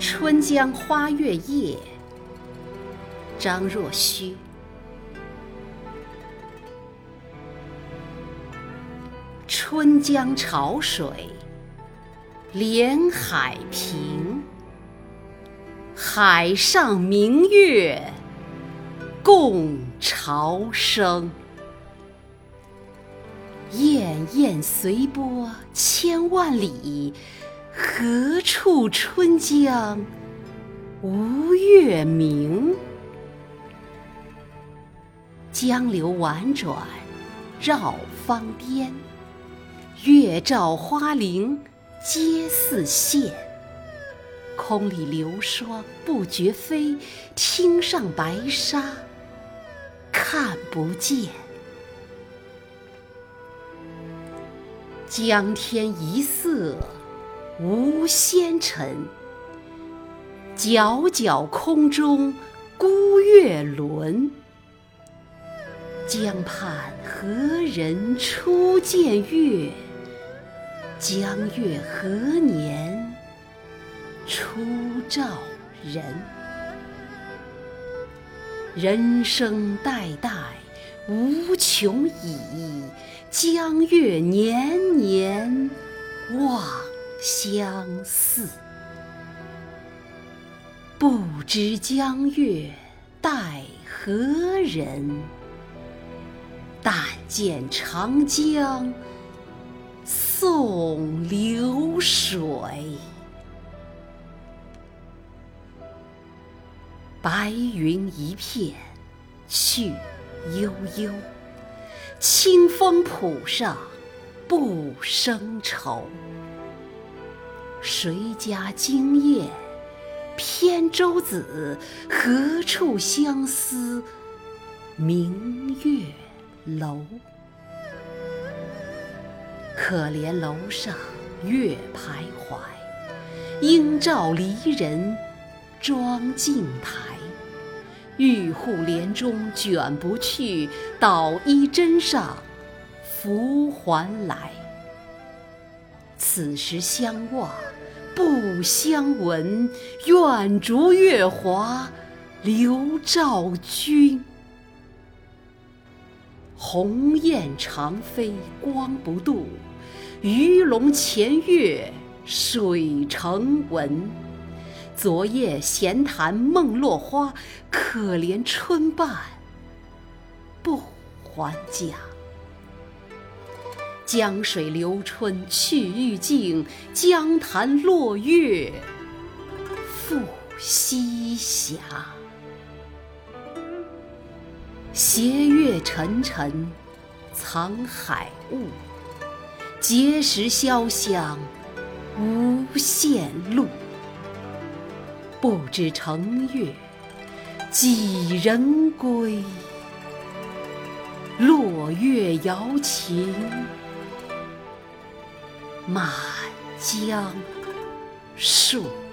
春江花月夜，张若虚。春江潮水连海平，海上明月共潮生。滟滟随波千万里。何处春江无月明？江流宛转绕芳甸，月照花林皆似霰。空里流霜不觉飞，汀上白沙看不见。江天一色。无纤尘，皎皎空中孤月轮。江畔何人初见月？江月何年初照人？人生代代无穷已，江月年年望。相似，不知江月待何人？但见长江送流水。白云一片去悠悠，清风浦上不胜愁。谁家惊雁扁舟子？何处相思明月楼？可怜楼上月徘徊，应照离人妆镜台。玉户帘中卷不去，捣衣砧上拂还来。此时相望不相闻，愿逐月华流照君。鸿雁长飞光不度，鱼龙潜跃水成文。昨夜闲谈梦落花，可怜春半不还家。江水流春去欲尽，江潭落月复西斜。斜月沉沉藏海雾，碣石潇湘无限路。不知乘月几人归？落月摇情。满江树。